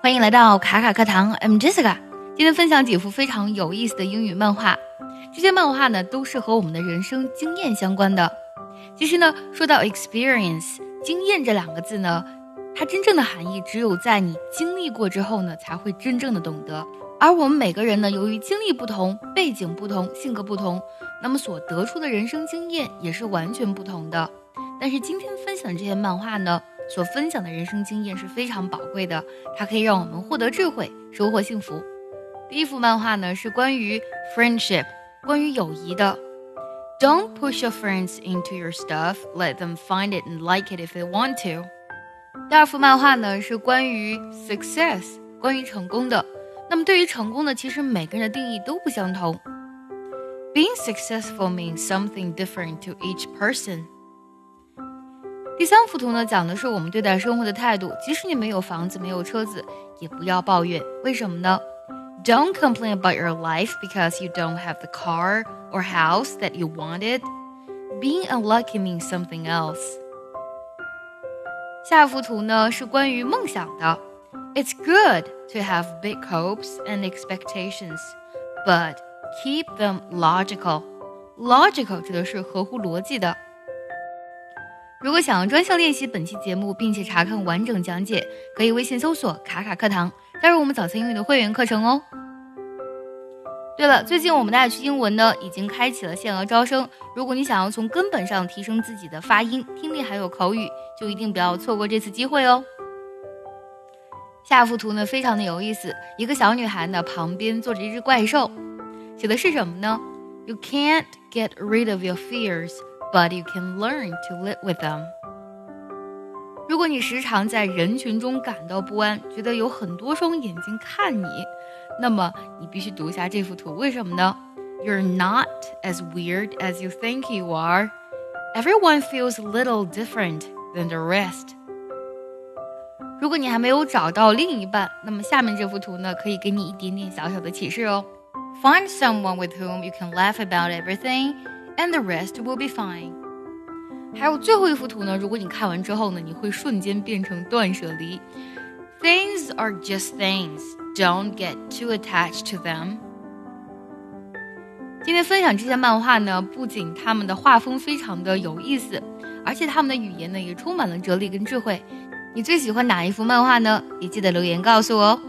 欢迎来到卡卡课堂，I'm Jessica。今天分享几幅非常有意思的英语漫画，这些漫画呢都是和我们的人生经验相关的。其实呢，说到 experience 经验这两个字呢，它真正的含义只有在你经历过之后呢，才会真正的懂得。而我们每个人呢，由于经历不同、背景不同、性格不同，那么所得出的人生经验也是完全不同的。但是今天分享的这些漫画呢，所分享的人生经验是非常宝贵的，它可以让我们获得智慧，收获幸福。第一幅漫画呢是关于 friendship，关于友谊的。Don't push your friends into your stuff. Let them find it and like it if they want to. 第二幅漫画呢是关于 success，关于成功的。那么对于成功呢，其实每个人的定义都不相同。Being successful means something different to each person. 第三幅图呢，讲的是我们对待生活的态度。即使你没有房子，没有车子，也不要抱怨。为什么呢？Don't complain about your life because you don't have the car or house that you wanted. Being unlucky means something else. 下幅图呢是关于梦想的。It's good to have big hopes and expectations, but keep them logical. Logical 指的是合乎逻辑的。 如果想要专项练习本期节目，并且查看完整讲解，可以微信搜索“卡卡课堂”，加入我们早餐英语的会员课程哦。对了，最近我们的爱趣英文呢已经开启了限额招生，如果你想要从根本上提升自己的发音、听力还有口语，就一定不要错过这次机会哦。下幅图呢非常的有意思，一个小女孩呢旁边坐着一只怪兽，写的是什么呢？You can't get rid of your fears. But you can learn to live with them。如果你时常在人群中感到不安，觉得有很多双眼睛看你，那么你必须读一下这幅图。为什么呢？You're not as weird as you think you are. Everyone feels a little different than the rest. 如果你还没有找到另一半，那么下面这幅图呢，可以给你一点点小小的启示哦。Find someone with whom you can laugh about everything And the rest will be fine。还有最后一幅图呢，如果你看完之后呢，你会瞬间变成断舍离。Things are just things. Don't get too attached to them. 今天分享这些漫画呢，不仅他们的画风非常的有意思，而且他们的语言呢也充满了哲理跟智慧。你最喜欢哪一幅漫画呢？也记得留言告诉我哦。